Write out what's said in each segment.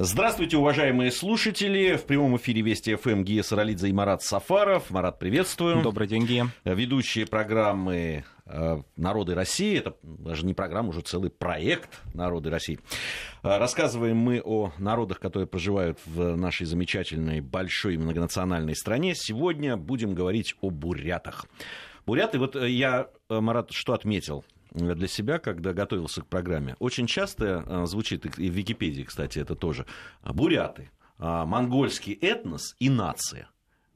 Здравствуйте, уважаемые слушатели. В прямом эфире Вести ФМ Гия Саралидзе и Марат Сафаров. Марат, приветствую. Добрый день, Гия. Ведущие программы э, «Народы России». Это даже не программа, уже целый проект «Народы России». Э, рассказываем мы о народах, которые проживают в нашей замечательной, большой многонациональной стране. Сегодня будем говорить о бурятах. Буряты, вот э, я, Марат, что отметил – для себя, когда готовился к программе. Очень часто э, звучит, и в Википедии, кстати, это тоже, буряты, а, монгольский этнос и нация.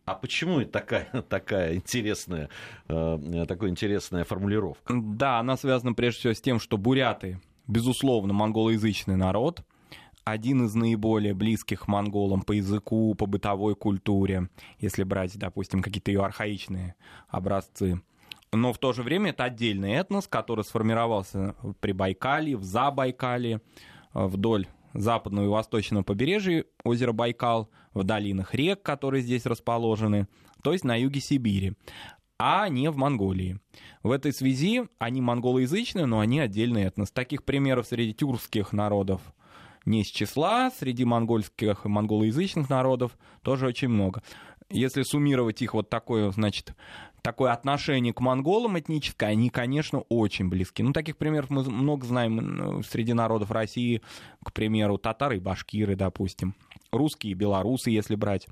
А почему такая, такая интересная, э, такая интересная формулировка? Да, она связана прежде всего с тем, что буряты, безусловно, монголоязычный народ, один из наиболее близких монголам по языку, по бытовой культуре, если брать, допустим, какие-то ее архаичные образцы но в то же время это отдельный этнос, который сформировался при Байкале, в Забайкале, э, вдоль западного и восточного побережья озера Байкал, в долинах рек, которые здесь расположены, то есть на юге Сибири, а не в Монголии. В этой связи они монголоязычные, но они отдельный этнос. Таких примеров среди тюркских народов не с числа, среди монгольских и монголоязычных народов тоже очень много. Если суммировать их вот такое, значит, такое отношение к монголам этническое, они, конечно, очень близки. Ну, таких примеров мы много знаем среди народов России, к примеру, татары и башкиры, допустим, русские и белорусы, если брать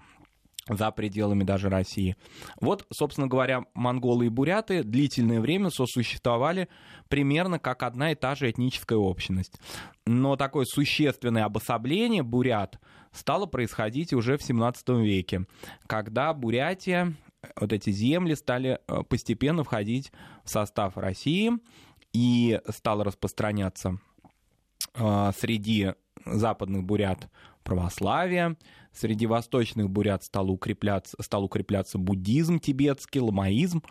за пределами даже России. Вот, собственно говоря, монголы и буряты длительное время сосуществовали примерно как одна и та же этническая общность. Но такое существенное обособление бурят стало происходить уже в 17 веке, когда Бурятия вот эти земли стали э, постепенно входить в состав России и стало распространяться э, среди западных бурят православие, среди восточных бурят стал укрепляться, стал укрепляться буддизм тибетский, ламаизм.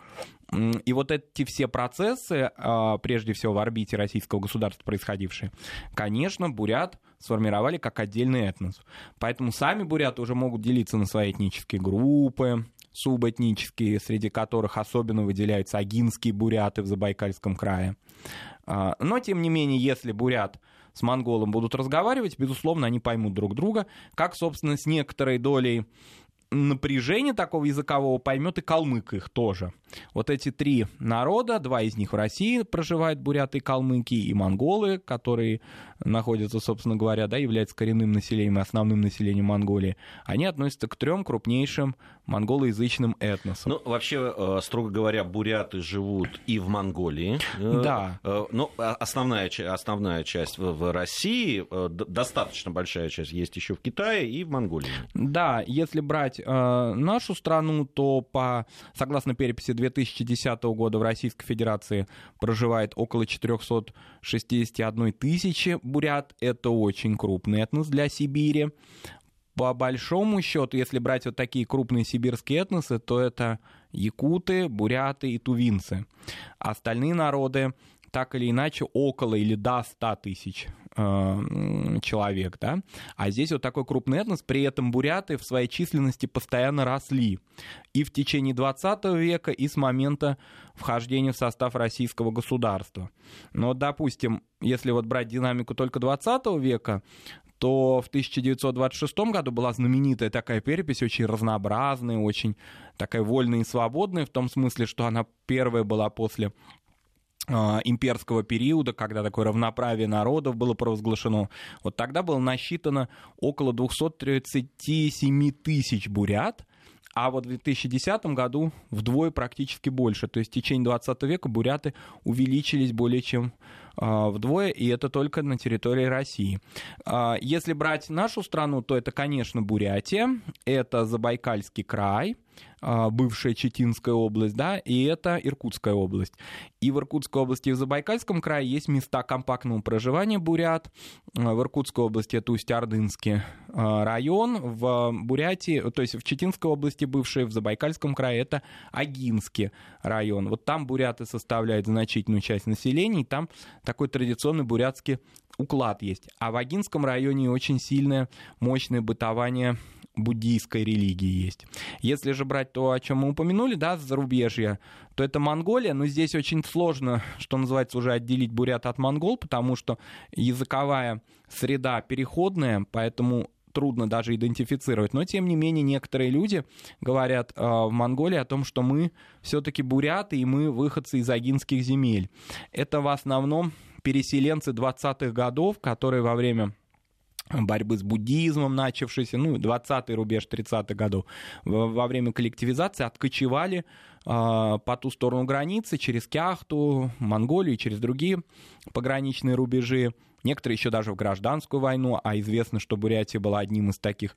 И вот эти все процессы, э, прежде всего в орбите российского государства происходившие, конечно, бурят сформировали как отдельный этнос. Поэтому сами буряты уже могут делиться на свои этнические группы, субэтнические, среди которых особенно выделяются агинские буряты в Забайкальском крае. А, но, тем не менее, если бурят с монголом будут разговаривать, безусловно, они поймут друг друга, как, собственно, с некоторой долей напряжение такого языкового поймет и калмык их тоже. Вот эти три народа, два из них в России проживают, буряты калмыки, и монголы, которые находятся, собственно говоря, да, являются коренным населением основным населением Монголии, они относятся к трем крупнейшим монголоязычным этносам. Ну, вообще, э, строго говоря, буряты живут и в Монголии. Э, да. Э, но основная, основная часть в России, достаточно большая часть есть еще в Китае и в Монголии. Да, если брать нашу страну, то по, согласно переписи 2010 года в Российской Федерации проживает около 461 тысячи бурят. Это очень крупный этнос для Сибири. По большому счету, если брать вот такие крупные сибирские этносы, то это якуты, буряты и тувинцы. Остальные народы так или иначе около или до 100 тысяч э, человек, да, а здесь вот такой крупный этнос, при этом буряты в своей численности постоянно росли и в течение 20 века, и с момента вхождения в состав российского государства. Но, допустим, если вот брать динамику только 20 века, то в 1926 году была знаменитая такая перепись, очень разнообразная, очень такая вольная и свободная, в том смысле, что она первая была после имперского периода, когда такое равноправие народов было провозглашено, вот тогда было насчитано около 237 тысяч бурят, а вот в 2010 году вдвое практически больше. То есть в течение 20 века буряты увеличились более чем э, вдвое, и это только на территории России. Э, если брать нашу страну, то это, конечно, Бурятия, это Забайкальский край – бывшая Читинская область, да, и это Иркутская область. И в Иркутской области и в Забайкальском крае есть места компактного проживания бурят. А, в Иркутской области это Усть-Ордынский а, район, в Бурятии, то есть в Читинской области бывшей, в Забайкальском крае это Агинский район. Вот там буряты составляют значительную часть населения, и там такой традиционный бурятский уклад есть. А в Агинском районе очень сильное, мощное бытование буддийской религии есть. Если же брать то, о чем мы упомянули, да, зарубежье, то это Монголия, но здесь очень сложно, что называется, уже отделить бурят от монгол, потому что языковая среда переходная, поэтому трудно даже идентифицировать. Но, тем не менее, некоторые люди говорят э, в Монголии о том, что мы все-таки буряты, и мы выходцы из агинских земель. Это в основном переселенцы 20-х годов, которые во время борьбы с буддизмом, начавшейся, ну, 20-й рубеж 30-х годов, во время коллективизации откочевали э, по ту сторону границы, через Кяхту, Монголию, через другие пограничные рубежи. Некоторые еще даже в гражданскую войну, а известно, что Бурятия была одним из таких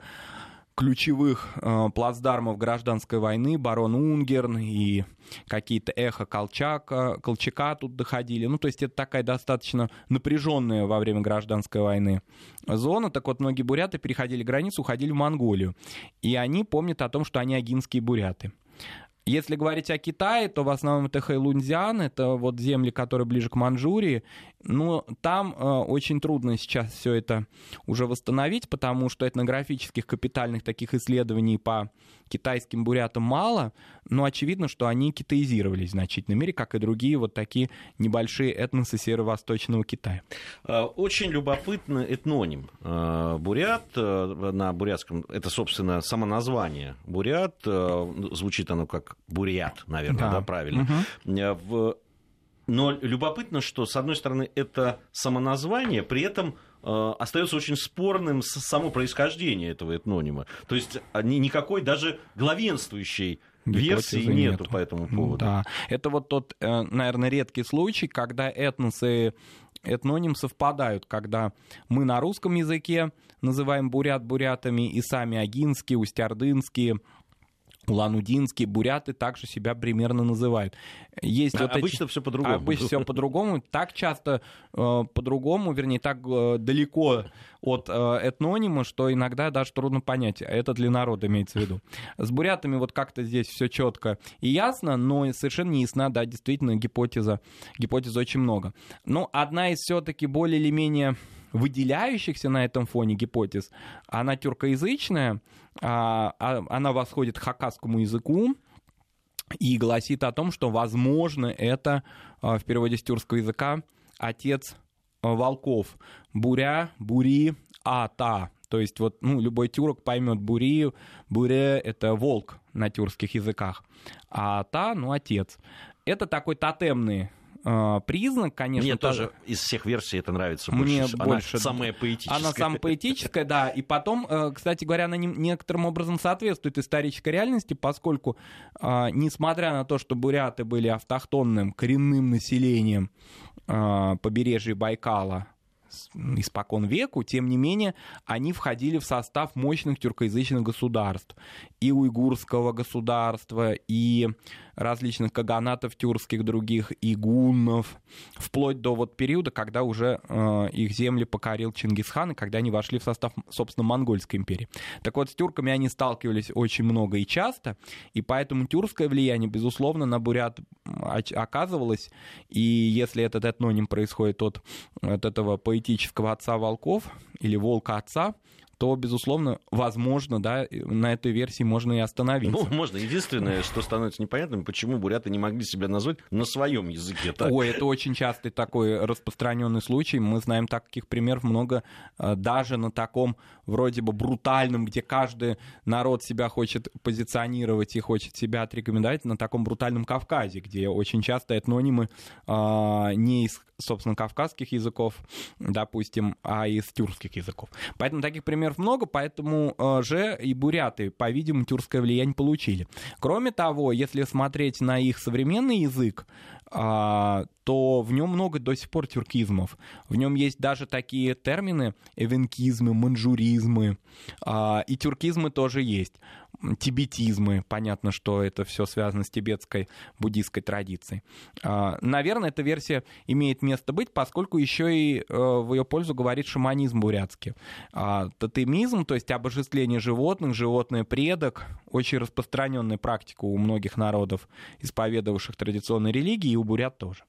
ключевых э, плацдармов гражданской войны, барон Унгерн и какие-то эхо Колчака, Колчака тут доходили. Ну, то есть это такая достаточно напряженная во время гражданской войны зона. Так вот, многие буряты переходили границу, уходили в Монголию. И они помнят о том, что они агинские буряты. Если говорить о Китае, то в основном это Хэйлунцзян, это вот земли, которые ближе к Манчжурии. Но там э, очень трудно сейчас все это уже восстановить, потому что этнографических капитальных таких исследований по китайским бурятам мало, но очевидно, что они китаизировались в значительной мере, как и другие вот такие небольшие этносы северо-восточного Китая. А, очень любопытный этноним. А, бурят э, на бурятском, это, собственно, само название. Бурят, э, звучит оно как бурят, наверное, да, да правильно. Угу. Но любопытно, что, с одной стороны, это самоназвание, при этом э, остается очень спорным само происхождение этого этнонима. То есть никакой даже главенствующей версии нету, нету по этому поводу. Да, это вот тот, э, наверное, редкий случай, когда этносы этноним совпадают, когда мы на русском языке называем бурят бурятами, и сами агинские, устярдынские, Улан-Удинские, буряты также себя примерно называют. Есть а, вот обычно эти... все по-другому. Обычно все по-другому. Так часто э, по-другому, вернее, так э, далеко от э, этнонима, что иногда даже трудно понять, а это для народа имеется в виду. С бурятами вот как-то здесь все четко и ясно, но совершенно не ясна, да, действительно, гипотеза, гипотез очень много. Но одна из все-таки более или менее выделяющихся на этом фоне гипотез, она тюркоязычная, а, а, она восходит к хакасскому языку, и гласит о том, что, возможно, это а, в переводе с тюркского языка отец волков. Буря, бури, ата. То есть вот ну, любой тюрок поймет бури, буре — это волк на тюркских языках, а ата — ну, отец. Это такой тотемный признак, конечно. Мне тоже из всех версий это нравится больше. Мне она больше. самая поэтическая. Она самая поэтическая, да. И потом, э, кстати говоря, она некоторым образом соответствует исторической реальности, поскольку, э, несмотря на то, что буряты были автохтонным коренным населением э, побережья Байкала, испокон веку, тем не менее, они входили в состав мощных тюркоязычных государств. И уйгурского государства, и различных каганатов тюркских других, и гуннов, вплоть до вот периода, когда уже э, их земли покорил Чингисхан, и когда они вошли в состав, собственно, Монгольской империи. Так вот, с тюрками они сталкивались очень много и часто, и поэтому тюркское влияние, безусловно, на бурят оказывалось, и если этот этноним происходит от, от этого поэтического отца волков или волка отца, то, безусловно, возможно, да, на этой версии можно и остановиться. Ну, можно. Единственное, что становится непонятным, почему буряты не могли себя назвать на своем языке. Так? Ой, это очень частый такой распространенный случай. Мы знаем таких примеров много, э, даже на таком вроде бы брутальном, где каждый народ себя хочет позиционировать и хочет себя отрекомендовать, на таком брутальном Кавказе, где очень часто этнонимы а, не из, собственно, кавказских языков, допустим, а из тюркских языков. Поэтому таких примеров много, поэтому э, же и буряты, по-видимому, тюркское влияние получили. Кроме того, если смотреть на их современный язык, то в нем много до сих пор тюркизмов. В нем есть даже такие термины эвенкизмы, манжуризмы, а, и тюркизмы тоже есть тибетизмы. Понятно, что это все связано с тибетской буддийской традицией. А, наверное, эта версия имеет место быть, поскольку еще и э, в ее пользу говорит шаманизм бурятский. А, тотемизм, то есть обожествление животных, животное предок, очень распространенная практика у многих народов, исповедовавших традиционные религии, и у бурят тоже.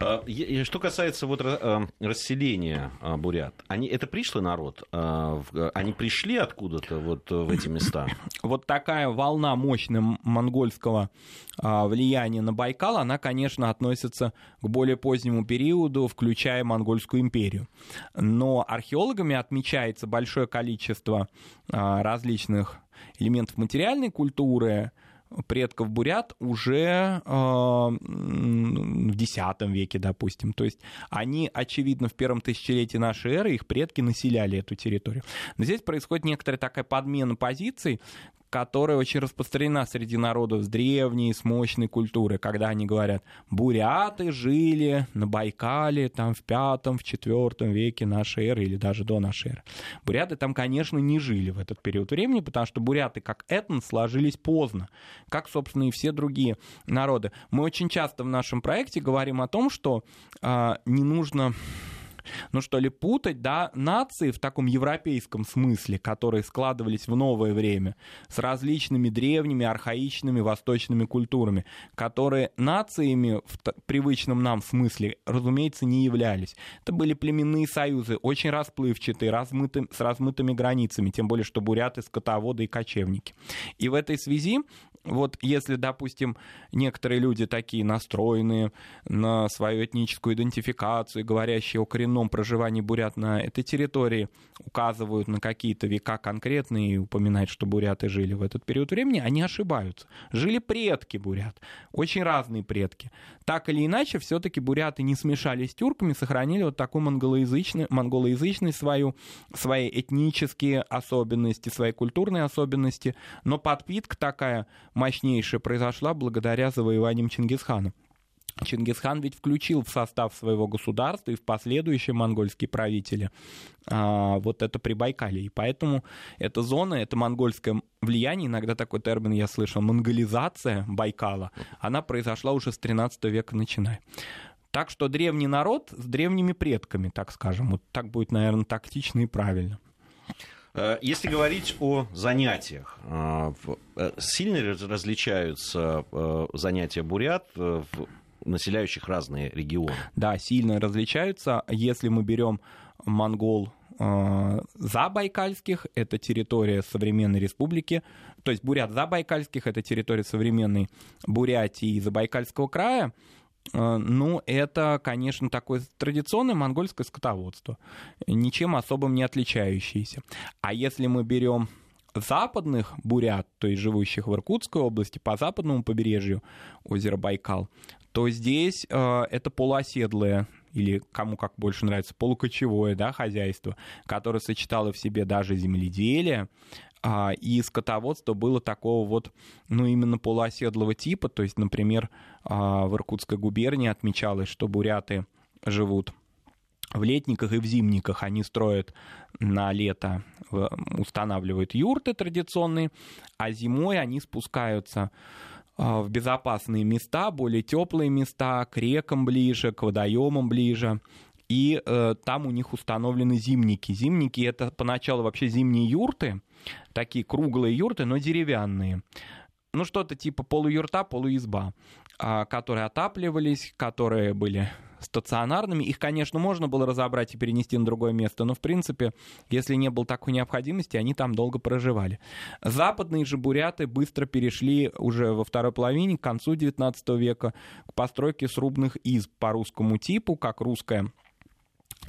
А, что касается вот э, расселения а, бурят, они, это пришлый народ? А, они пришли откуда-то вот в эти места? Вот такая волна мощная монгольского влияния на Байкал, она, конечно, относится к более позднему периоду, включая Монгольскую империю. Но археологами отмечается большое количество различных элементов материальной культуры, предков бурят уже э, в X веке, допустим. То есть они, очевидно, в первом тысячелетии нашей эры, их предки населяли эту территорию. Но здесь происходит некоторая такая подмена позиций, которая очень распространена среди народов с древней, с мощной культурой, когда они говорят, буряты жили на Байкале там в пятом, в четвертом веке нашей эры или даже до нашей эры. Буряты там, конечно, не жили в этот период времени, потому что буряты как этнос сложились поздно, как, собственно, и все другие народы. Мы очень часто в нашем проекте говорим о том, что э, не нужно ну что ли, путать, да, нации в таком европейском смысле, которые складывались в новое время, с различными древними, архаичными восточными культурами, которые нациями в привычном нам смысле, разумеется, не являлись. Это были племенные союзы, очень расплывчатые, размыты, с размытыми границами, тем более, что буряты, скотоводы и кочевники. И в этой связи вот если, допустим, некоторые люди такие настроенные на свою этническую идентификацию, говорящие о коренном проживании бурят на этой территории, указывают на какие-то века конкретные и упоминают, что буряты жили в этот период времени, они ошибаются. Жили предки бурят, очень разные предки. Так или иначе, все-таки буряты не смешались с тюрками, сохранили вот такую монголоязычную, монголоязычную свою, свои этнические особенности, свои культурные особенности, но подпитка такая мощнейшая произошла благодаря завоеваниям Чингисхана. Чингисхан ведь включил в состав своего государства и в последующие монгольские правители а, вот это Прибайкалье. И поэтому эта зона, это монгольское влияние, иногда такой термин я слышал, монголизация Байкала, она произошла уже с 13 века начиная. Так что древний народ с древними предками, так скажем. Вот так будет, наверное, тактично и правильно. Э, если говорить о занятиях, э, э, сильно различаются занятия бурят в населяющих разные регионы? Да, сильно различаются. Если мы берем монгол забайкальских, это территория современной республики, то есть бурят забайкальских, это территория современной Бурятии и Забайкальского края, ну, это, конечно, такое традиционное монгольское скотоводство, ничем особым не отличающееся. А если мы берем западных бурят, то есть живущих в Иркутской области, по западному побережью озера Байкал, то здесь э, это полуоседлое или кому как больше нравится, полукочевое да, хозяйство, которое сочетало в себе даже земледелие, и скотоводство было такого вот, ну, именно полуоседлого типа. То есть, например, а, в Иркутской губернии отмечалось, что буряты живут в летниках и в зимниках они строят на лето, устанавливают юрты традиционные, а зимой они спускаются а, в безопасные места, более теплые места, к рекам ближе, к водоемам ближе и э, там у них установлены зимники. Зимники это поначалу вообще зимние юрты, такие круглые юрты, но деревянные. Ну, что-то типа полуюрта, полуизба, э, которые отапливались, которые были стационарными. Их, конечно, можно было разобрать и перенести на другое место, но, в принципе, если не было такой необходимости, они там долго проживали. Западные же буряты быстро перешли уже во второй половине, к концу XIX века, к постройке срубных изб по русскому типу, как русская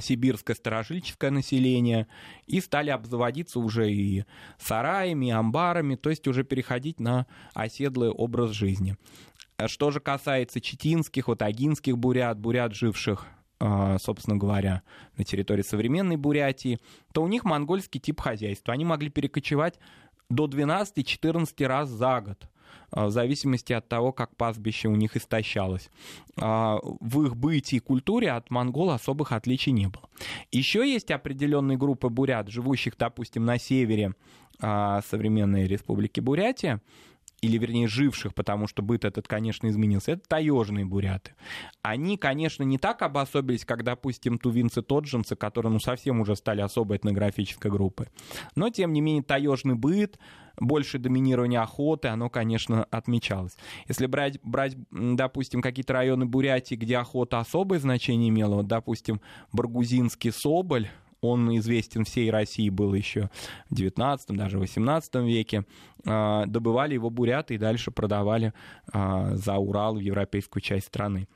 сибирское старожильческое население, и стали обзаводиться уже и сараями, и амбарами, то есть уже переходить на оседлый образ жизни. Что же касается читинских, вот агинских бурят, бурят, живших а, собственно говоря, на территории современной Бурятии, то у них монгольский тип хозяйства. Они могли перекочевать до 12-14 раз за год. А, в зависимости от того, как пастбище у них истощалось. А, в их бытии и культуре от монгол особых отличий не было. Еще есть определенные группы бурят, живущих, допустим, на севере а, современной республики Бурятия, или вернее живших, потому что быт этот, конечно, изменился, это таежные буряты. Они, конечно, не так обособились, как, допустим, тувинцы-тоджинцы, которые ну, совсем уже стали особой этнографической группой. Но, тем не менее, таежный быт, больше доминирование охоты, оно, конечно, отмечалось. Если брать, брать допустим, какие-то районы Бурятии, где охота особое значение имела, вот, допустим, Баргузинский Соболь, он известен всей России был еще в 19 даже 18 веке. А, добывали его буряты и дальше продавали а, за Урал в европейскую часть страны.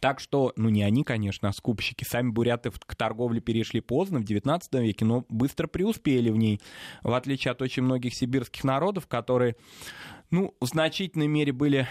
Так что, ну не они, конечно, а скупщики. Сами буряты к торговле перешли поздно, в 19 веке, но быстро преуспели в ней, в отличие от очень многих сибирских народов, которые, ну, в значительной мере были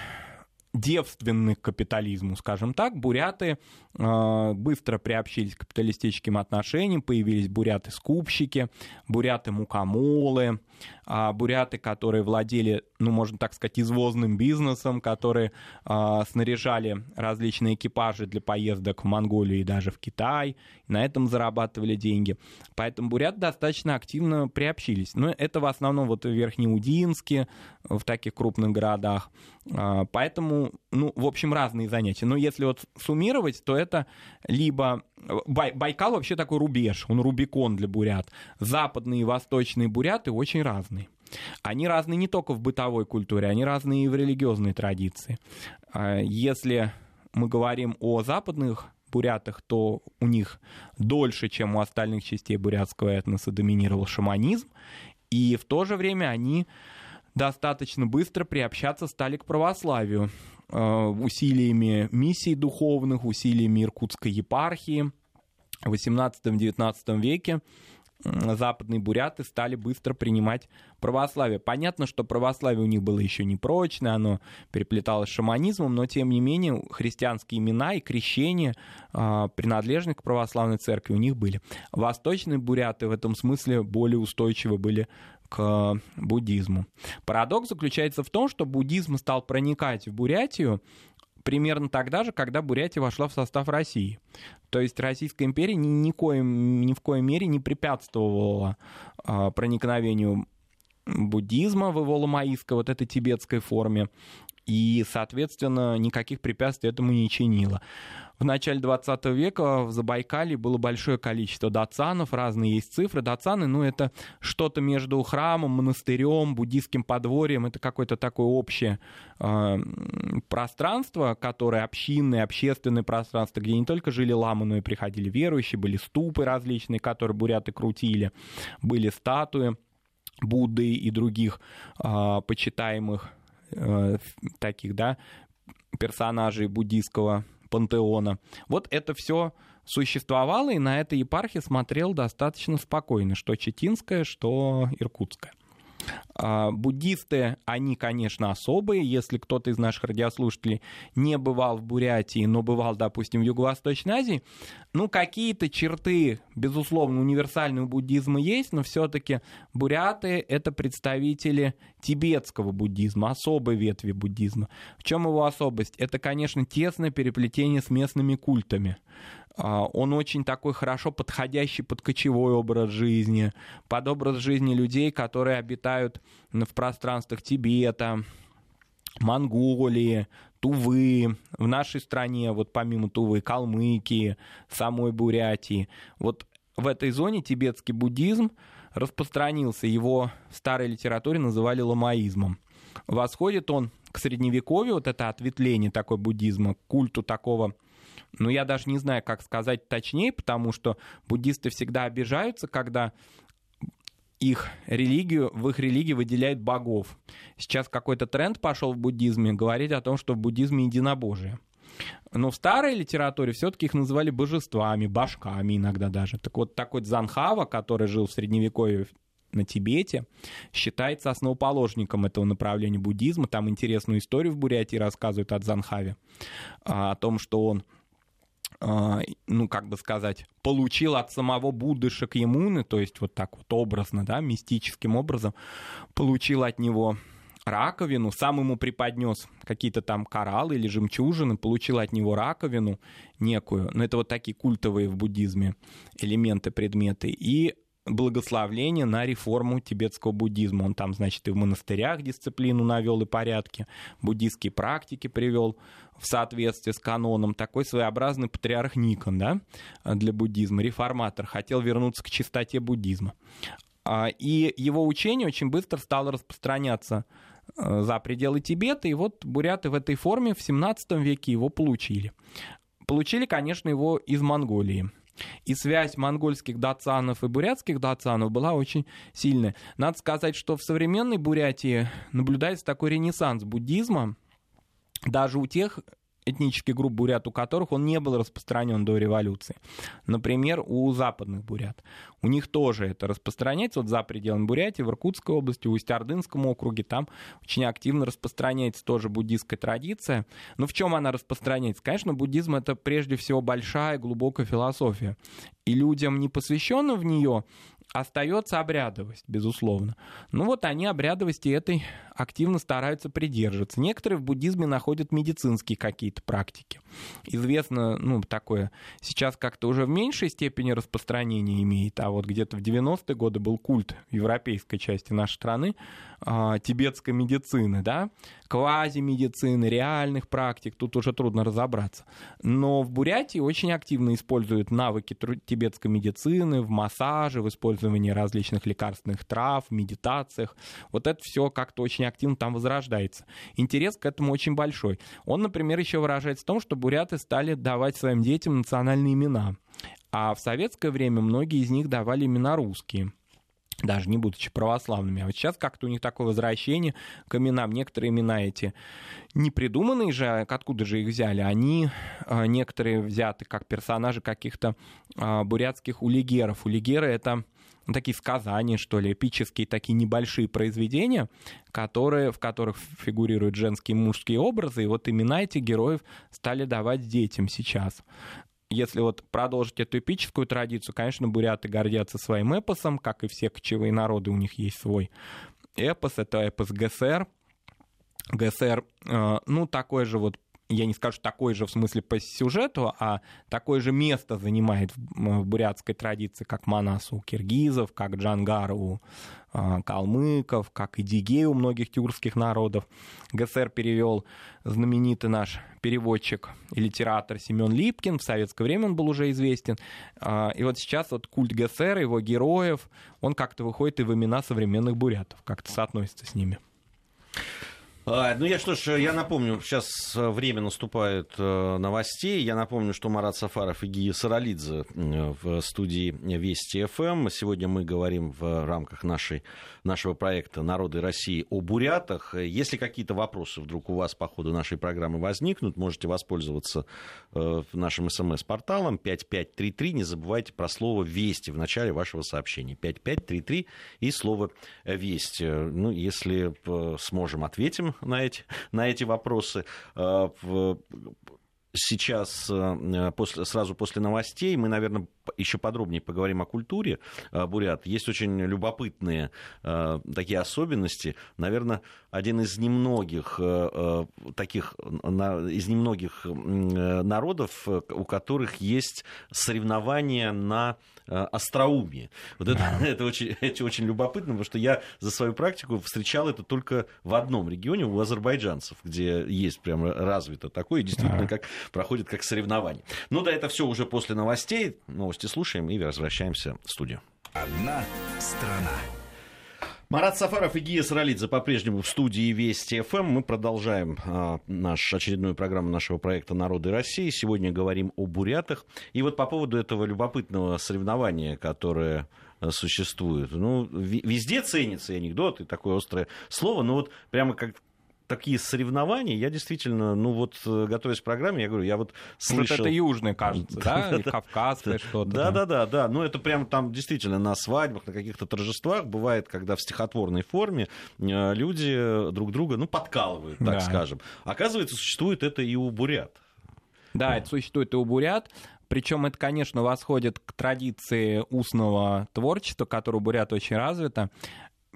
девственны к капитализму, скажем так. Буряты э, быстро приобщились к капиталистическим отношениям, появились буряты-скупщики, буряты-мукомолы, э, буряты, которые владели, ну, можно так сказать, извозным бизнесом, которые э, снаряжали различные экипажи для поездок в Монголию и даже в Китай, и на этом зарабатывали деньги. Поэтому буряты достаточно активно приобщились. Но это в основном вот в Верхнеудинске, в таких крупных городах. Поэтому, ну, в общем, разные занятия. Но если вот суммировать, то это либо... Бай... Байкал вообще такой рубеж, он рубикон для бурят. Западные и восточные буряты очень разные. Они разные не только в бытовой культуре, они разные и в религиозной традиции. А если мы говорим о западных бурятах, то у них дольше, чем у остальных частей бурятского этноса, доминировал шаманизм, и в то же время они достаточно быстро приобщаться стали к православию э, усилиями миссий духовных, усилиями Иркутской епархии. В XVIII-XIX веке западные буряты стали быстро принимать православие. Понятно, что православие у них было еще не прочное, оно переплеталось с шаманизмом, но тем не менее христианские имена и крещения, э, принадлежные к православной церкви, у них были. Восточные буряты в этом смысле более устойчивы были к буддизму. Парадокс заключается в том, что буддизм стал проникать в Бурятию примерно тогда же, когда Бурятия вошла в состав России. То есть Российская империя ни, ни, коем, ни в коей мере не препятствовала а, проникновению буддизма в его ламаистской, вот этой тибетской форме, и, соответственно, никаких препятствий этому не чинило. В начале 20 века в Забайкале было большое количество датсанов, разные есть цифры. Датсаны, ну, это что-то между храмом, монастырем, буддийским подворьем, это какое-то такое общее э, пространство, которое общинное, общественное пространство, где не только жили ламы, но и приходили верующие, были ступы различные, которые буряты крутили, были статуи Будды и других э, почитаемых э, таких, да, персонажей буддийского пантеона. Вот это все существовало, и на этой епархии смотрел достаточно спокойно, что Читинская, что Иркутская. А, буддисты, они, конечно, особые. Если кто-то из наших радиослушателей не бывал в Бурятии, но бывал, допустим, в Юго-Восточной Азии, ну, какие-то черты, безусловно, универсального буддизма есть, но все-таки буряты — это представители тибетского буддизма, особой ветви буддизма. В чем его особость? Это, конечно, тесное переплетение с местными культами. А, он очень такой хорошо подходящий под кочевой образ жизни, под образ жизни людей, которые обитают в пространствах Тибета, Монголии, Тувы, в нашей стране, вот помимо Тувы, Калмыкии, самой Бурятии. Вот в этой зоне тибетский буддизм распространился, его в старой литературе называли ламаизмом. Восходит он к средневековью, вот это ответвление такой буддизма, к культу такого ну, я даже не знаю, как сказать точнее, потому что буддисты всегда обижаются, когда их религию, в их религии выделяют богов. Сейчас какой-то тренд пошел в буддизме говорить о том, что в буддизме единобожие. Но в старой литературе все-таки их называли божествами, башками иногда даже. Так вот, такой Дзанхава, который жил в Средневековье на Тибете, считается основоположником этого направления буддизма. Там интересную историю в Бурятии рассказывают о Дзанхаве, а, о том, что он ну, как бы сказать, получил от самого Будды Шакьямуны, то есть вот так вот образно, да, мистическим образом, получил от него раковину, сам ему преподнес какие-то там кораллы или жемчужины, получил от него раковину некую, но это вот такие культовые в буддизме элементы, предметы, и благословление на реформу тибетского буддизма. Он там, значит, и в монастырях дисциплину навел и порядки, буддийские практики привел в соответствии с каноном. Такой своеобразный патриарх Никон да, для буддизма, реформатор, хотел вернуться к чистоте буддизма. А, и его учение очень быстро стало распространяться э, за пределы Тибета, и вот буряты в этой форме в 17 веке его получили. Получили, конечно, его из Монголии. И связь монгольских датсанов и бурятских датсанов была очень сильная. Надо сказать, что в современной Бурятии наблюдается такой ренессанс буддизма, даже у тех этнических групп бурят, у которых он не был распространен до революции. Например, у западных бурят. У них тоже это распространяется вот за пределами Бурятии, в Иркутской области, в Усть-Ордынском округе. Там очень активно распространяется тоже буддийская традиция. Но в чем она распространяется? Конечно, буддизм — это прежде всего большая, глубокая философия. И людям, не посвященным в нее, остается обрядовость, безусловно. Ну вот они обрядовости этой активно стараются придерживаться. Некоторые в буддизме находят медицинские какие-то практики. Известно, ну, такое, сейчас как-то уже в меньшей степени распространения имеет, а вот где-то в 90-е годы был культ в европейской части нашей страны э, тибетской медицины, да, квазимедицины, реальных практик, тут уже трудно разобраться. Но в Бурятии очень активно используют навыки тибетской медицины в массаже, в использовании различных лекарственных трав, медитациях. Вот это все как-то очень активно там возрождается. Интерес к этому очень большой. Он, например, еще выражается в том, что буряты стали давать своим детям национальные имена. А в советское время многие из них давали имена русские даже не будучи православными. А вот сейчас как-то у них такое возвращение к именам. Некоторые имена эти не придуманные же, а откуда же их взяли? Они а, некоторые взяты как персонажи каких-то а, бурятских улигеров. Улигеры — это такие сказания, что ли, эпические такие небольшие произведения, которые, в которых фигурируют женские и мужские образы, и вот имена этих героев стали давать детям сейчас если вот продолжить эту эпическую традицию, конечно, буряты гордятся своим эпосом, как и все кочевые народы, у них есть свой эпос, это эпос ГСР. ГСР, э, ну, такой же вот я не скажу такой же в смысле по сюжету, а такое же место занимает в бурятской традиции, как Манас у киргизов, как Джангар у а, калмыков, как и Дигей у многих тюркских народов. ГСР перевел знаменитый наш переводчик и литератор Семен Липкин. В советское время он был уже известен. А, и вот сейчас вот культ ГСР, его героев, он как-то выходит и в имена современных бурятов, как-то соотносится с ними. А, ну я что ж, я напомню, сейчас э, время наступает э, новостей. Я напомню, что Марат Сафаров и Гия Саралидзе в студии Вести ФМ. Сегодня мы говорим в рамках нашей, нашего проекта «Народы России» о бурятах. Если какие-то вопросы вдруг у вас по ходу нашей программы возникнут, можете воспользоваться э, нашим смс-порталом 5533. Не забывайте про слово «Вести» в начале вашего сообщения. 5533 и слово «Вести». Ну, если сможем, ответим на эти, на эти вопросы. Э, сейчас, э, после, сразу после новостей, мы, наверное, еще подробнее поговорим о культуре э, бурят. Есть очень любопытные такие особенности. Наверное, один из немногих таких, из немногих народов, у которых есть соревнования на Э, остроумие. Вот это, это, очень, это очень любопытно, потому что я за свою практику встречал это только в одном регионе, у азербайджанцев, где есть прям развито такое, действительно как, проходит как соревнование. Ну да, это все уже после новостей. Новости слушаем и возвращаемся в студию. Одна страна. Марат Сафаров и Гия Саралидзе по-прежнему в студии Вести ФМ. Мы продолжаем а, наш, очередную программу нашего проекта «Народы России». Сегодня говорим о бурятах. И вот по поводу этого любопытного соревнования, которое а, существует. Ну, везде ценятся анекдоты, такое острое слово, но вот прямо как такие соревнования, я действительно, ну вот, э, готовясь к программе, я говорю, я вот слышал... Вот это южное, кажется, да? Или кавказское что-то. Да-да-да, ну это прям там действительно на свадьбах, на каких-то торжествах бывает, когда в стихотворной форме э, люди друг друга, ну, подкалывают, так скажем. Оказывается, существует это и у бурят. Да, это существует и у бурят. Причем это, конечно, восходит к традиции устного творчества, которое у бурят очень развито.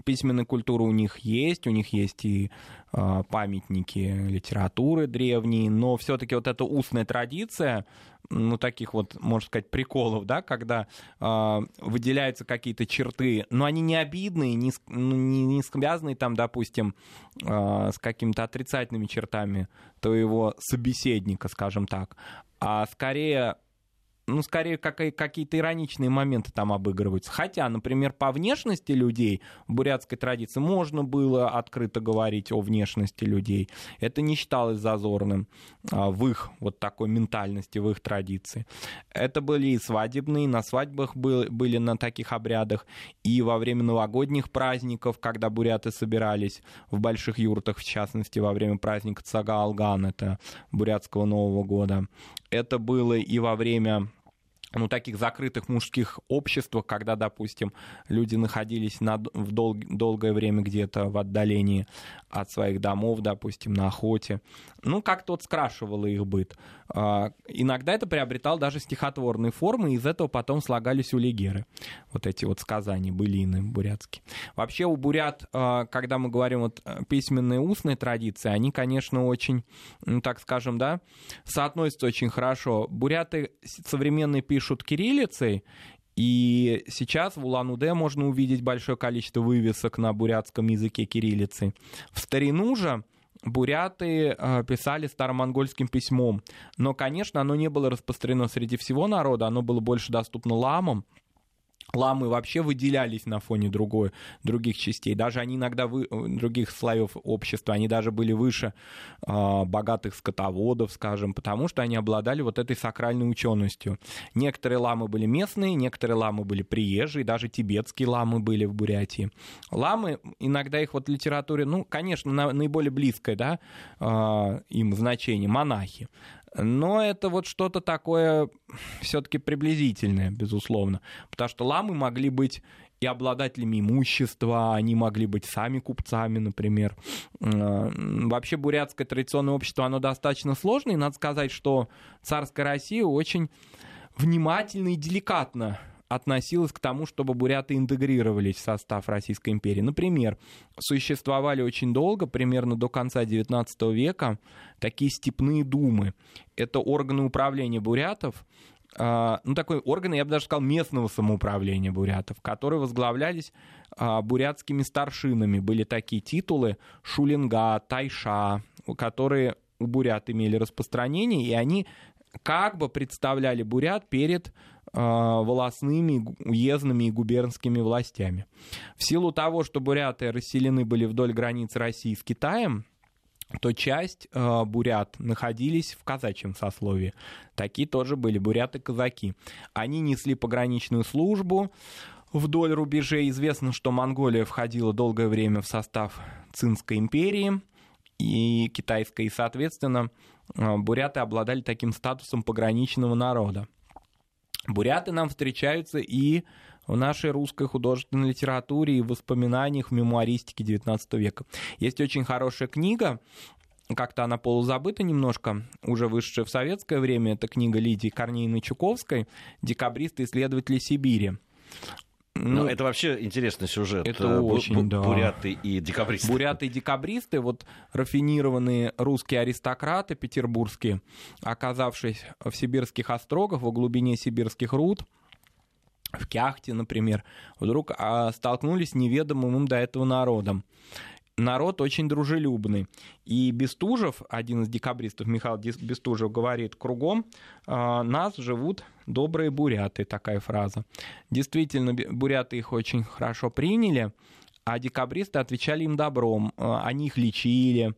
Письменная культура у них есть, у них есть и э, памятники литературы древние, но все-таки вот эта устная традиция, ну, таких вот, можно сказать, приколов, да, когда э, выделяются какие-то черты, но они не обидные, не, ну, не, не связанные там, допустим, э, с какими-то отрицательными чертами твоего собеседника, скажем так, а скорее ну, скорее, как, какие-то ироничные моменты там обыгрываются. Хотя, например, по внешности людей в бурятской традиции можно было открыто говорить о внешности людей. Это не считалось зазорным а, в их вот такой ментальности, в их традиции. Это были и свадебные, на свадьбах был, были на таких обрядах, и во время новогодних праздников, когда буряты собирались в больших юртах, в частности, во время праздника Цагаалган, это бурятского Нового года. Это было и во время ну, таких закрытых мужских обществах, когда, допустим, люди находились на, в дол, долгое время где-то в отдалении от своих домов, допустим, на охоте. Ну, как-то вот скрашивало их быт. А, иногда это приобретало даже стихотворные формы, и из этого потом слагались улигеры. Вот эти вот сказания, былины бурятские. Вообще у бурят, а, когда мы говорим вот э, письменные устные традиции, они, конечно, очень, ну, так скажем, да, соотносятся очень хорошо. Буряты современные пишут кириллицей, и сейчас в Улан-Удэ можно увидеть большое количество вывесок на бурятском языке кириллицы. В старину же буряты э, писали старомонгольским письмом. Но, конечно, оно не было распространено среди всего народа, оно было больше доступно ламам, ламы вообще выделялись на фоне другой, других частей. Даже они иногда, вы, других слоев общества, они даже были выше э, богатых скотоводов, скажем, потому что они обладали вот этой сакральной ученостью. Некоторые ламы были местные, некоторые ламы были приезжие, даже тибетские ламы были в Бурятии. Ламы, иногда их вот в литературе, ну, конечно, на, наиболее близкое, да, э, им значение, монахи. Но это вот что-то такое все-таки приблизительное, безусловно. Потому что ламы могли быть и обладателями имущества, они могли быть сами купцами, например. Вообще бурятское традиционное общество, оно достаточно сложное, и надо сказать, что царская Россия очень внимательно и деликатно относилась к тому, чтобы буряты интегрировались в состав Российской империи. Например, существовали очень долго, примерно до конца XIX века, такие степные думы. Это органы управления бурятов, а, ну, такой орган, я бы даже сказал, местного самоуправления бурятов, которые возглавлялись а, бурятскими старшинами. Были такие титулы Шулинга, Тайша, которые у бурят имели распространение, и они как бы представляли бурят перед а, волосными, уездными и губернскими властями. В силу того, что буряты расселены были вдоль границ России с Китаем, то часть э, бурят находились в казачьем сословии. Такие тоже были буряты-казаки. Они несли пограничную службу вдоль рубежей. Известно, что Монголия входила долгое время в состав Цинской империи и китайской, и, соответственно, э, буряты обладали таким статусом пограничного народа. Буряты нам встречаются и в нашей русской художественной литературе и в воспоминаниях в мемуаристике XIX века. Есть очень хорошая книга, как-то она полузабыта немножко, уже вышедшая в советское время. Это книга Лидии Корнеиной Чуковской «Декабристы-исследователи Сибири». Ну, это вообще интересный сюжет. Это э, очень, да. Буряты и декабристы. Буряты и декабристы, вот рафинированные русские аристократы петербургские, оказавшись в сибирских острогах, в глубине сибирских руд, в Кяхте, например, вдруг а, столкнулись с неведомым им до этого народом народ очень дружелюбный. И Бестужев, один из декабристов, Михаил Бестужев, говорит, кругом э, нас живут добрые буряты, такая фраза. Действительно, буряты их очень хорошо приняли, а декабристы отвечали им добром. А, они их лечили,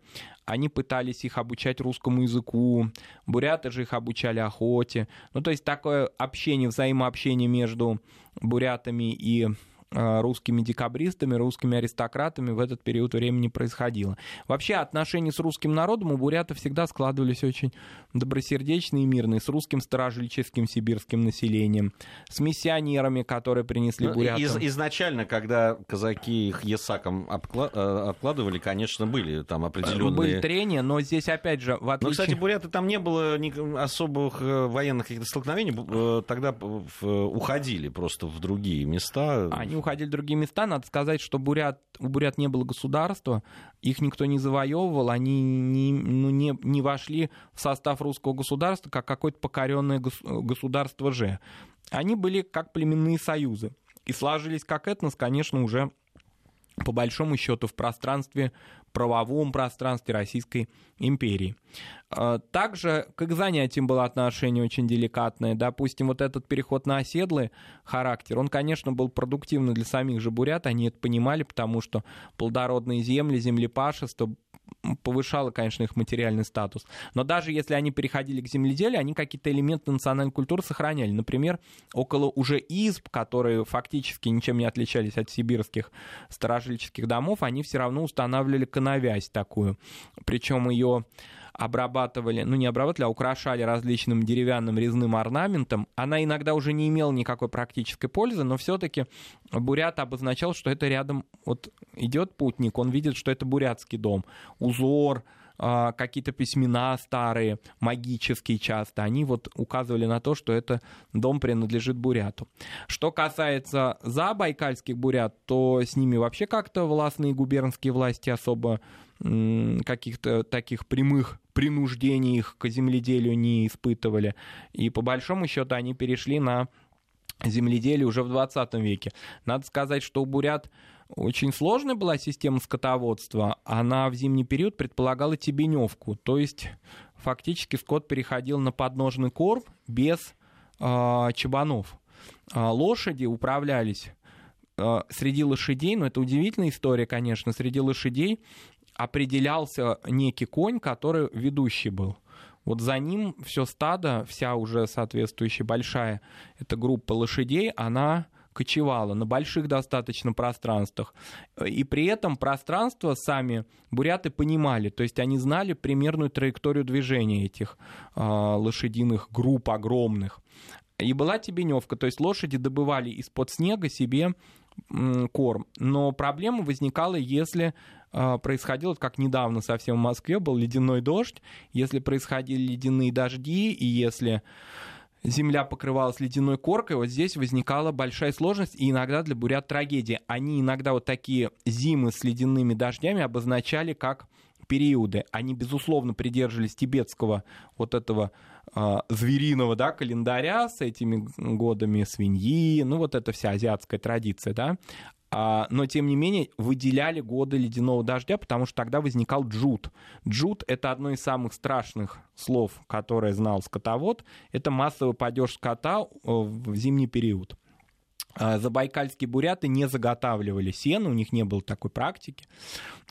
они пытались их обучать русскому языку, буряты же их обучали охоте. Ну, то есть такое общение, взаимообщение между бурятами и русскими декабристами, русскими аристократами в этот период времени происходило. Вообще отношения с русским народом у бурятов всегда складывались очень добросердечные и мирные, с русским старожильческим сибирским населением, с миссионерами, которые принесли ну, бурятам. Из, изначально, когда казаки их ясаком э, обкладывали, конечно, были там определенные... Были трения, но здесь, опять же, в отличие... Но, кстати, буряты там не было особых э, военных каких-то столкновений, тогда уходили просто в другие места. Они уходили в другие места. Надо сказать, что бурят, у бурят не было государства, их никто не завоевывал, они не, ну, не, не вошли в состав русского государства как какое-то покоренное государство же. Они были как племенные союзы. И сложились как этнос, конечно, уже по большому счету в пространстве, правовом пространстве Российской империи. А, также к занятиям было отношение очень деликатное. Допустим, вот этот переход на оседлый характер, он, конечно, был продуктивный для самих же бурят, они это понимали, потому что плодородные земли, землепашество повышало, конечно, их материальный статус. Но даже если они переходили к земледелию, они какие-то элементы национальной культуры сохраняли. Например, около уже изб, которые фактически ничем не отличались от сибирских старожильческих домов, они все равно устанавливали коновязь такую. Причем ее обрабатывали, ну не обрабатывали, а украшали различным деревянным резным орнаментом. Она иногда уже не имела никакой практической пользы, но все-таки бурят обозначал, что это рядом вот идет путник, он видит, что это бурятский дом. Узор, а, какие-то письмена старые, магические часто, они вот указывали на то, что это дом принадлежит буряту. Что касается забайкальских бурят, то с ними вообще как-то властные губернские власти особо каких-то таких прямых принуждений их к земледелию не испытывали. И по большому счету они перешли на земледелие уже в 20 веке. Надо сказать, что у бурят очень сложная была система скотоводства. Она в зимний период предполагала тебеневку, то есть фактически скот переходил на подножный корм без э, чабанов. А лошади управлялись э, среди лошадей, но это удивительная история, конечно, среди лошадей определялся некий конь, который ведущий был. Вот за ним все стадо, вся уже соответствующая большая эта группа лошадей, она кочевала на больших достаточно пространствах. И при этом пространство сами буряты понимали, то есть они знали примерную траекторию движения этих э, лошадиных групп огромных. И была тебеневка, то есть лошади добывали из-под снега себе корм. Но проблема возникала, если происходило, как недавно совсем в Москве был ледяной дождь, если происходили ледяные дожди, и если земля покрывалась ледяной коркой, вот здесь возникала большая сложность и иногда для бурят трагедия. Они иногда вот такие зимы с ледяными дождями обозначали как периоды. Они, безусловно, придерживались тибетского вот этого э, звериного да, календаря с этими годами свиньи, ну вот это вся азиатская традиция, да. А, но, тем не менее, выделяли годы ледяного дождя, потому что тогда возникал джут. Джут — это одно из самых страшных слов, которое знал скотовод. Это массовый падеж скота э, в зимний период. А, забайкальские буряты не заготавливали сено, у них не было такой практики.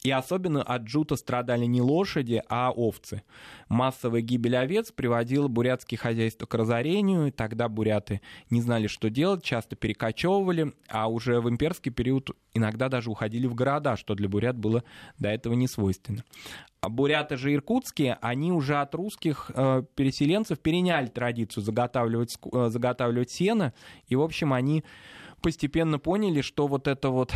И особенно от джута страдали не лошади, а овцы. Массовая гибель овец приводила бурятские хозяйства к разорению, и тогда буряты не знали, что делать, часто перекочевывали, а уже в имперский период иногда даже уходили в города, что для бурят было до этого не свойственно. А буряты же иркутские, они уже от русских э, переселенцев переняли традицию заготавливать, э, заготавливать сено, и, в общем, они постепенно поняли, что вот это вот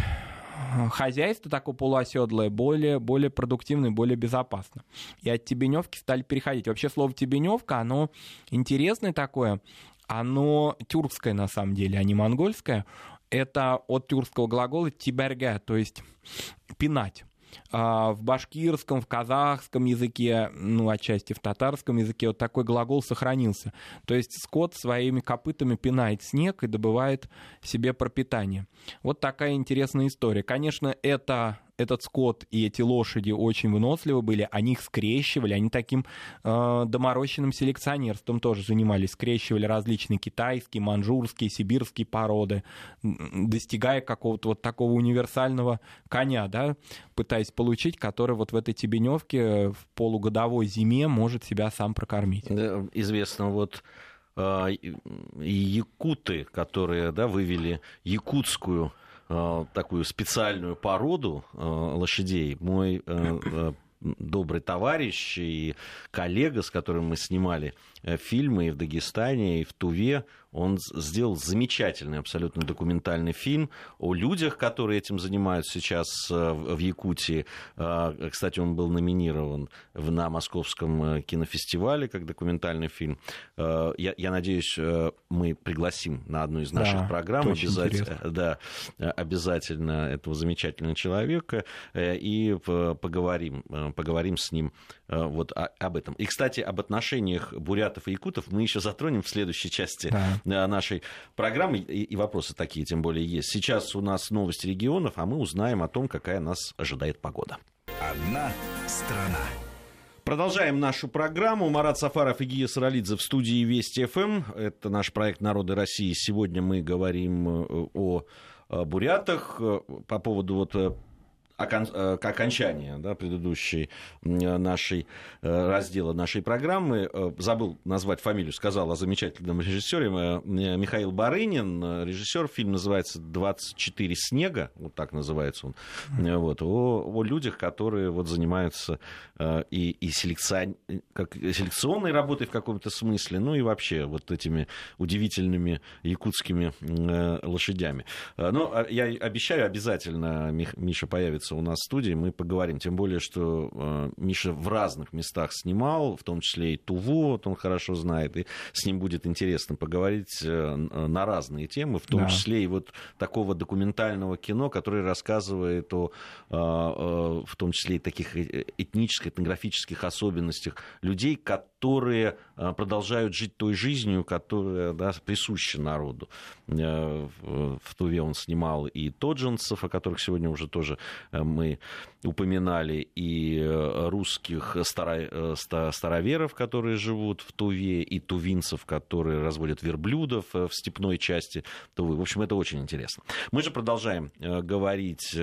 хозяйство такое полуоседлое более, более продуктивно и более безопасно. И от тебеневки стали переходить. Вообще слово тебеневка, оно интересное такое, оно тюркское на самом деле, а не монгольское. Это от тюркского глагола тиберге, то есть пинать. А, в башкирском, в казахском языке, ну, отчасти в татарском языке вот такой глагол сохранился. То есть скот своими копытами пинает снег и добывает себе пропитание. Вот такая интересная история. Конечно, это этот скот и эти лошади очень выносливы были, они их скрещивали, они таким э, доморощенным селекционерством тоже занимались, скрещивали различные китайские, манжурские, сибирские породы, достигая какого-то вот такого универсального коня, да, пытаясь получить, который вот в этой тебеневке в полугодовой зиме может себя сам прокормить. Известно вот э, якуты, которые да, вывели якутскую Э, такую специальную породу э, лошадей. Мой э, добрый товарищ и коллега, с которым мы снимали фильмы и в Дагестане, и в Туве, Он сделал замечательный абсолютно документальный фильм о людях, которые этим занимаются сейчас в Якутии. Кстати, он был номинирован на Московском кинофестивале как документальный фильм. Я, я надеюсь, мы пригласим на одну из наших да, программ обязательно, да, обязательно этого замечательного человека и поговорим, поговорим с ним вот об этом. И, кстати, об отношениях бурятов и якутов мы еще затронем в следующей части да. нашей программы. И, и вопросы такие, тем более, есть. Сейчас у нас новости регионов, а мы узнаем о том, какая нас ожидает погода. Одна страна. Продолжаем нашу программу. Марат Сафаров и Гия Саралидзе в студии Вести ФМ. Это наш проект «Народы России». Сегодня мы говорим э, о бурятах э, по поводу вот э, Э, к окончанию да, предыдущей нашей э, раздела нашей программы. Э, забыл назвать фамилию, сказал о замечательном режиссере Михаил Барынин. Режиссер, фильм называется «24 снега», вот так называется он, вот, о, о людях, которые вот занимаются и, и селекцион, как, селекционной работой в каком-то смысле, ну и вообще вот этими удивительными якутскими лошадями. Но а, я обещаю, обязательно Миша появится у нас в студии, мы поговорим. Тем более, что э, Миша в разных местах снимал, в том числе и Туву, вот он хорошо знает, и с ним будет интересно поговорить э, на разные темы, в том да. числе и вот такого документального кино, которое рассказывает о, э, в том числе и таких этнических, этнографических особенностях людей, которые продолжают жить той жизнью, которая да, присуща народу. В Туве он снимал и Тоджинцев, о которых сегодня уже тоже мы упоминали и э, русских старо, э, староверов, которые живут в Туве, и тувинцев, которые разводят верблюдов э, в степной части Тувы. В общем, это очень интересно. Мы же продолжаем говорить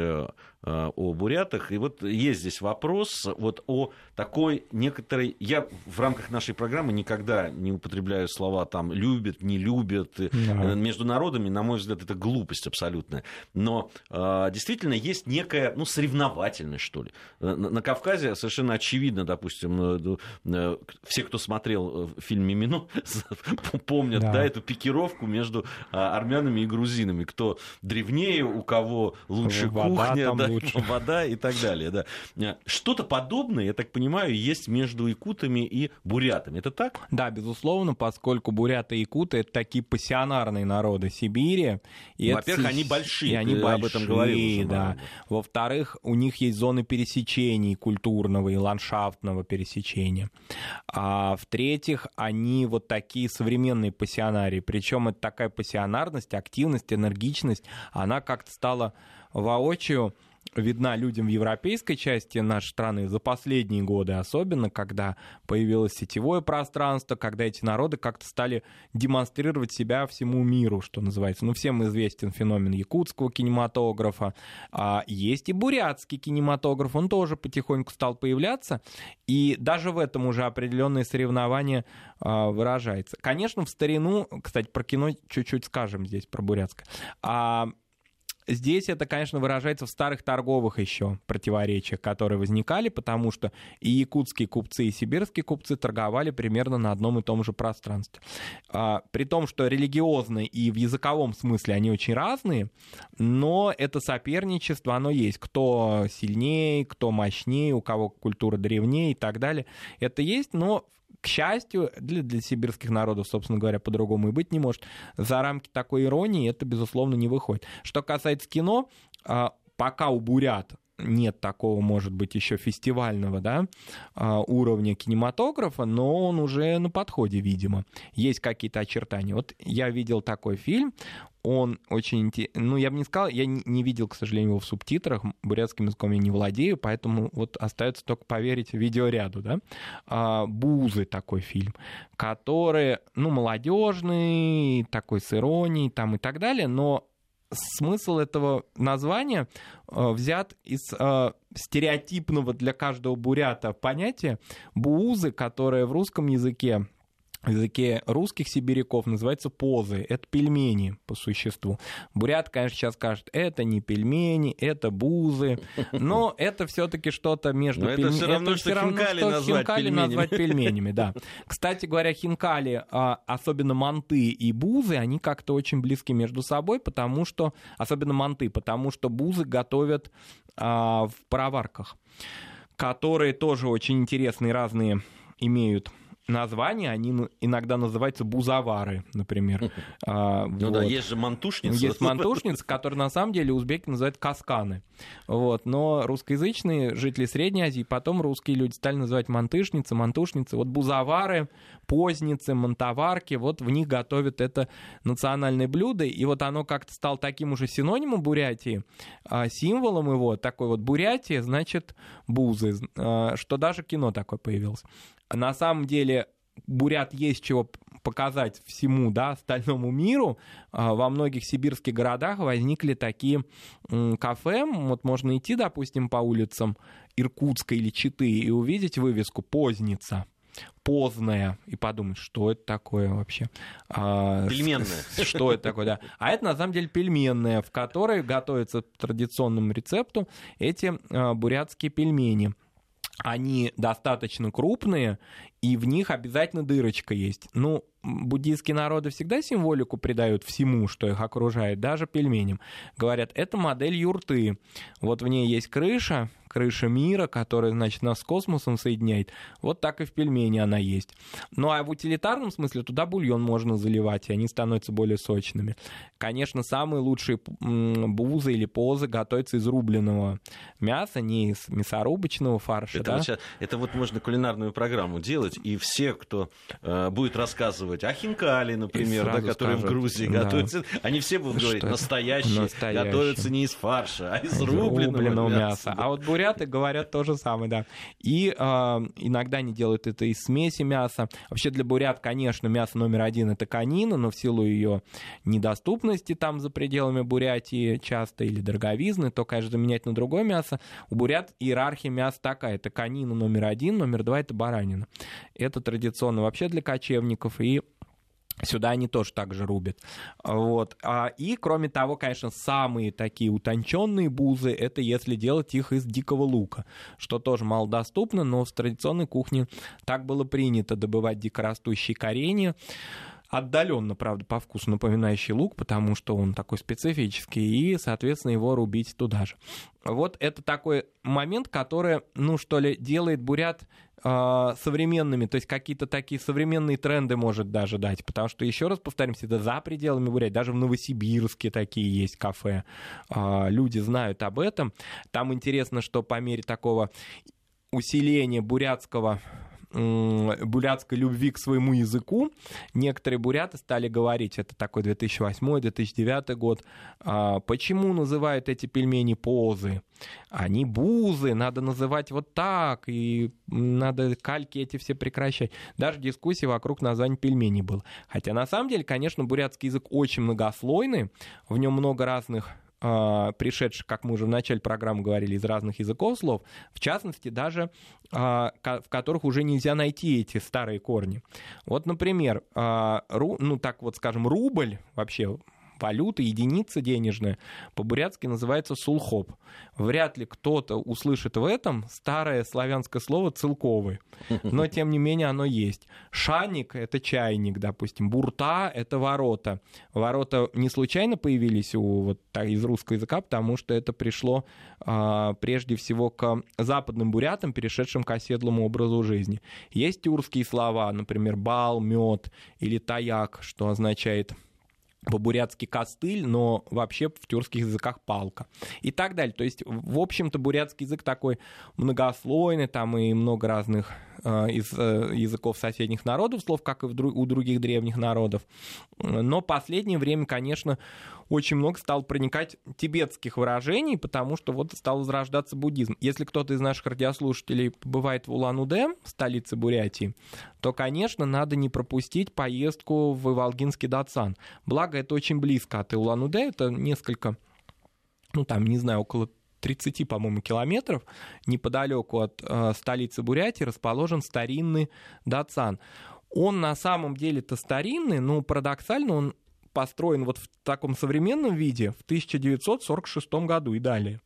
о бурятах. И вот есть здесь вопрос вот о такой некоторой... Я в рамках нашей программы никогда не употребляю слова там «любят», «не любят». Да. Между народами, на мой взгляд, это глупость абсолютная. Но действительно есть некая ну, соревновательность, что ли. На, на Кавказе совершенно очевидно, допустим, э, э, все, кто смотрел э, фильм «Мимино», помнят да. Да, эту пикировку между а, армянами и грузинами. Кто древнее, у кого лучше вода кухня, да, лучше. вода и так далее. Да. Что-то подобное, я так понимаю, есть между якутами и бурятами. Это так? Да, безусловно, поскольку буряты и якуты — это такие пассионарные народы Сибири. Во-первых, это... они большие, и они большие, об этом говорил. Да. Во-вторых, во-вторых, у них есть зоны пересечений культурного и ландшафтного пересечения. А в-третьих, они вот такие современные пассионарии. Причем это такая пассионарность, активность, энергичность, она как-то стала воочию видна людям в европейской части нашей страны за последние годы, особенно когда появилось сетевое пространство, когда эти народы как-то стали демонстрировать себя всему миру, что называется. Ну, всем известен феномен якутского кинематографа. А есть и бурятский кинематограф, он тоже потихоньку стал появляться, и даже в этом уже определенные соревнования а, выражается. Конечно, в старину, кстати, про кино чуть-чуть скажем здесь, про бурятское. А Здесь это, конечно, выражается в старых торговых еще противоречиях, которые возникали, потому что и якутские купцы, и сибирские купцы торговали примерно на одном и том же пространстве. А, при том, что религиозно и в языковом смысле они очень разные, но это соперничество, оно есть. Кто сильнее, кто мощнее, у кого культура древнее и так далее. Это есть, но к счастью, для, для сибирских народов, собственно говоря, по-другому и быть не может, за рамки такой иронии это, безусловно, не выходит. Что касается кино, а, пока у бурят нет такого, может быть, еще фестивального да, а, уровня кинематографа, но он уже на подходе, видимо. Есть какие-то очертания. Вот я видел такой фильм, он очень интересный. Ну, я бы не сказал, я не видел, к сожалению, его в субтитрах, бурятским языком я не владею, поэтому вот остается только поверить видеоряду, да. А, Бузы такой фильм, который, ну, молодежный, такой с иронией там и так далее, но смысл этого названия э, взят из э, стереотипного для каждого бурята понятия буузы, которое в русском языке в языке русских сибиряков называется позы. Это пельмени по существу. Бурят, конечно, сейчас скажет, это не пельмени, это бузы. Но это все-таки что-то между пельменями. Это все равно, это что равно, хинкали, что назвать, хинкали пельменями. назвать пельменями. Да. Кстати говоря, хинкали, а, особенно манты и бузы, они как-то очень близки между собой, потому что, особенно манты, потому что бузы готовят а, в пароварках, которые тоже очень интересные, разные имеют названия, они иногда называются бузовары, например. А, ну вот. да, есть же мантушница. Есть мантушница, которая на самом деле узбеки называют касканы. Вот. Но русскоязычные жители Средней Азии, потом русские люди стали называть мантышницы, мантушницы. Вот бузовары, позницы, мантоварки, вот в них готовят это национальное блюдо. И вот оно как-то стало таким уже синонимом Бурятии, а, символом его, такой вот Бурятия, значит, бузы, а, что даже кино такое появилось на самом деле бурят есть чего показать всему, да, остальному миру. А, во многих сибирских городах возникли такие кафе, вот можно идти, допустим, по улицам Иркутска или Читы и увидеть вывеску «Поздница» поздная и подумать, что это такое вообще. А, пельменная. Что это такое, да. А это на самом деле пельменная, в которой готовятся по традиционному рецепту эти а, бурятские пельмени они достаточно крупные, и в них обязательно дырочка есть. Ну, буддийские народы всегда символику придают всему, что их окружает, даже пельменям. Говорят, это модель юрты. Вот в ней есть крыша, крыша мира, которая, значит, нас с космосом соединяет. Вот так и в пельмени она есть. Ну а в утилитарном смысле туда бульон можно заливать, и они становятся более сочными. Конечно, самые лучшие бузы или позы готовятся из рубленого мяса, не из мясорубочного фарша. Это, да? вот, сейчас, это вот можно кулинарную программу делать, и все, кто э, будет рассказывать о хинкали, например, да, которые скажут, в Грузии да. готовятся, они все будут говорить, настоящие, настоящие готовятся не из фарша, а из, рубленого, мяса. мяса. А вот буряты говорят то же самое, да. И э, иногда они делают это из смеси мяса. Вообще для бурят, конечно, мясо номер один это конина, но в силу ее недоступности там за пределами Бурятии часто или дороговизны, то, конечно, заменять на другое мясо. У бурят иерархия мяса такая. Это конина номер один, номер два это баранина. Это традиционно вообще для кочевников и Сюда они тоже так же рубят. Вот. А, и, кроме того, конечно, самые такие утонченные бузы, это если делать их из дикого лука, что тоже малодоступно, но в традиционной кухне так было принято добывать дикорастущие коренья отдаленно, правда, по вкусу напоминающий лук, потому что он такой специфический, и, соответственно, его рубить туда же. Вот это такой момент, который, ну, что ли, делает бурят современными, то есть какие-то такие современные тренды может даже дать, потому что, еще раз повторимся, это за пределами Бурятии, даже в Новосибирске такие есть кафе, э, люди знают об этом. Там интересно, что по мере такого усиления бурятского бурятской любви к своему языку, некоторые буряты стали говорить, это такой 2008-2009 год, а, почему называют эти пельмени позы? Они бузы, надо называть вот так, и надо кальки эти все прекращать. Даже дискуссии вокруг названия пельменей был. Хотя на самом деле, конечно, бурятский язык очень многослойный, в нем много разных пришедших, как мы уже в начале программы говорили, из разных языков слов, в частности, даже а, в которых уже нельзя найти эти старые корни. Вот, например, а, ну так вот скажем, рубль вообще валюта, единица денежная, по-бурятски называется сулхоп. Вряд ли кто-то услышит в этом старое славянское слово «целковый», но тем не менее оно есть. Шаник — это чайник, допустим, бурта — это ворота. Ворота не случайно появились у, вот, из русского языка, потому что это пришло а, прежде всего к западным бурятам, перешедшим к оседлому образу жизни. Есть тюркские слова, например, бал, мед или таяк, что означает по-бурятски костыль, но вообще в тюркских языках палка и так далее. То есть, в общем-то, бурятский язык такой многослойный, там и много разных из э, языков соседних народов слов, как и у других древних народов. Но последнее время, конечно, очень много стал проникать тибетских выражений, потому что вот стал возрождаться буддизм. Если кто-то из наших радиослушателей побывает в Улан-Удэ, столице Бурятии, то, конечно, надо не пропустить поездку в Ивалгинский Датсан. Благо, это очень близко от Улан-Удэ, это несколько, ну там, не знаю, около 30, по-моему, километров, неподалеку от э, столицы Бурятии расположен старинный Датсан Он на самом деле-то старинный, но парадоксально он построен вот в таком современном виде в 1946 году и далее.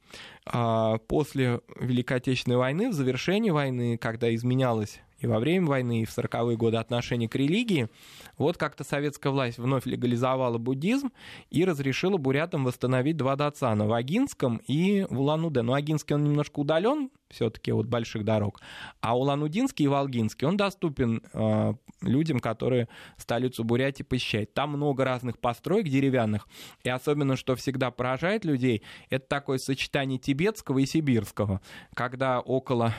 А после Великой Отечественной войны, в завершении войны, когда изменялась и во время войны, и в 40-е годы отношение к религии, вот как-то советская власть вновь легализовала буддизм и разрешила бурятам восстановить два дацана в Агинском и в Улан-Удэ. Но Агинский он немножко удален все-таки от больших дорог, а Улан-Удинский и Волгинский он доступен э, людям, которые столицу Бурятии посещают. Там много разных построек деревянных, и особенно, что всегда поражает людей, это такое сочетание тибетского и сибирского, когда около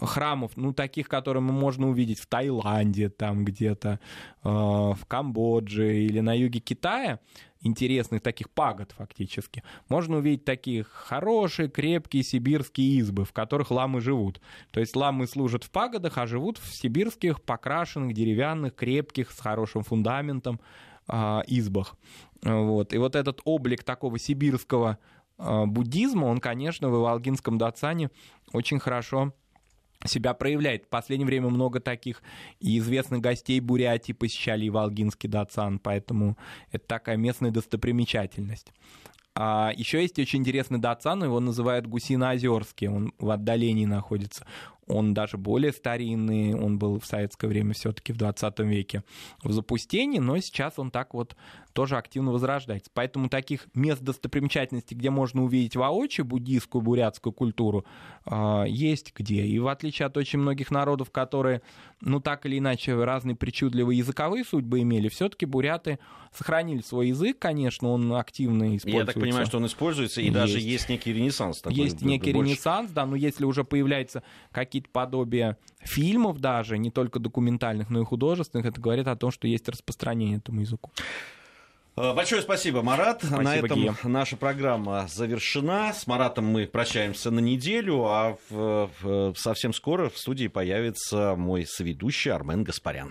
храмов, ну, таких, которые можно увидеть в Таиланде, там где-то, э, в Камбодже или на юге Китая, интересных таких пагод фактически, можно увидеть такие хорошие, крепкие сибирские избы, в которых ламы живут. То есть ламы служат в пагодах, а живут в сибирских, покрашенных, деревянных, крепких, с хорошим фундаментом э, избах. Вот. И вот этот облик такого сибирского э, буддизма, он, конечно, в Иволгинском Дацане очень хорошо себя проявляет. В последнее время много таких известных гостей Бурятии посещали и Волгинский Дацан, поэтому это такая местная достопримечательность. А еще есть очень интересный Дацан, его называют Гусиноозерский, он в отдалении находится он даже более старинный, он был в советское время все-таки в 20 веке в запустении, но сейчас он так вот тоже активно возрождается. Поэтому таких мест достопримечательностей, где можно увидеть воочию буддийскую, бурятскую культуру, а, есть где. И в отличие от очень многих народов, которые, ну так или иначе, разные причудливые языковые судьбы имели, все-таки буряты сохранили свой язык, конечно, он активно используется. Я так понимаю, что он используется, и есть. даже есть некий ренессанс. Такой, есть некий больше. ренессанс, да, но если уже появляются какие какие-то подобия фильмов даже, не только документальных, но и художественных, это говорит о том, что есть распространение этому языку. Э, большое спасибо, Марат. Спасибо, на этом Гия. наша программа завершена. С Маратом мы прощаемся на неделю, а в, в, совсем скоро в студии появится мой соведущий Армен Гаспарян.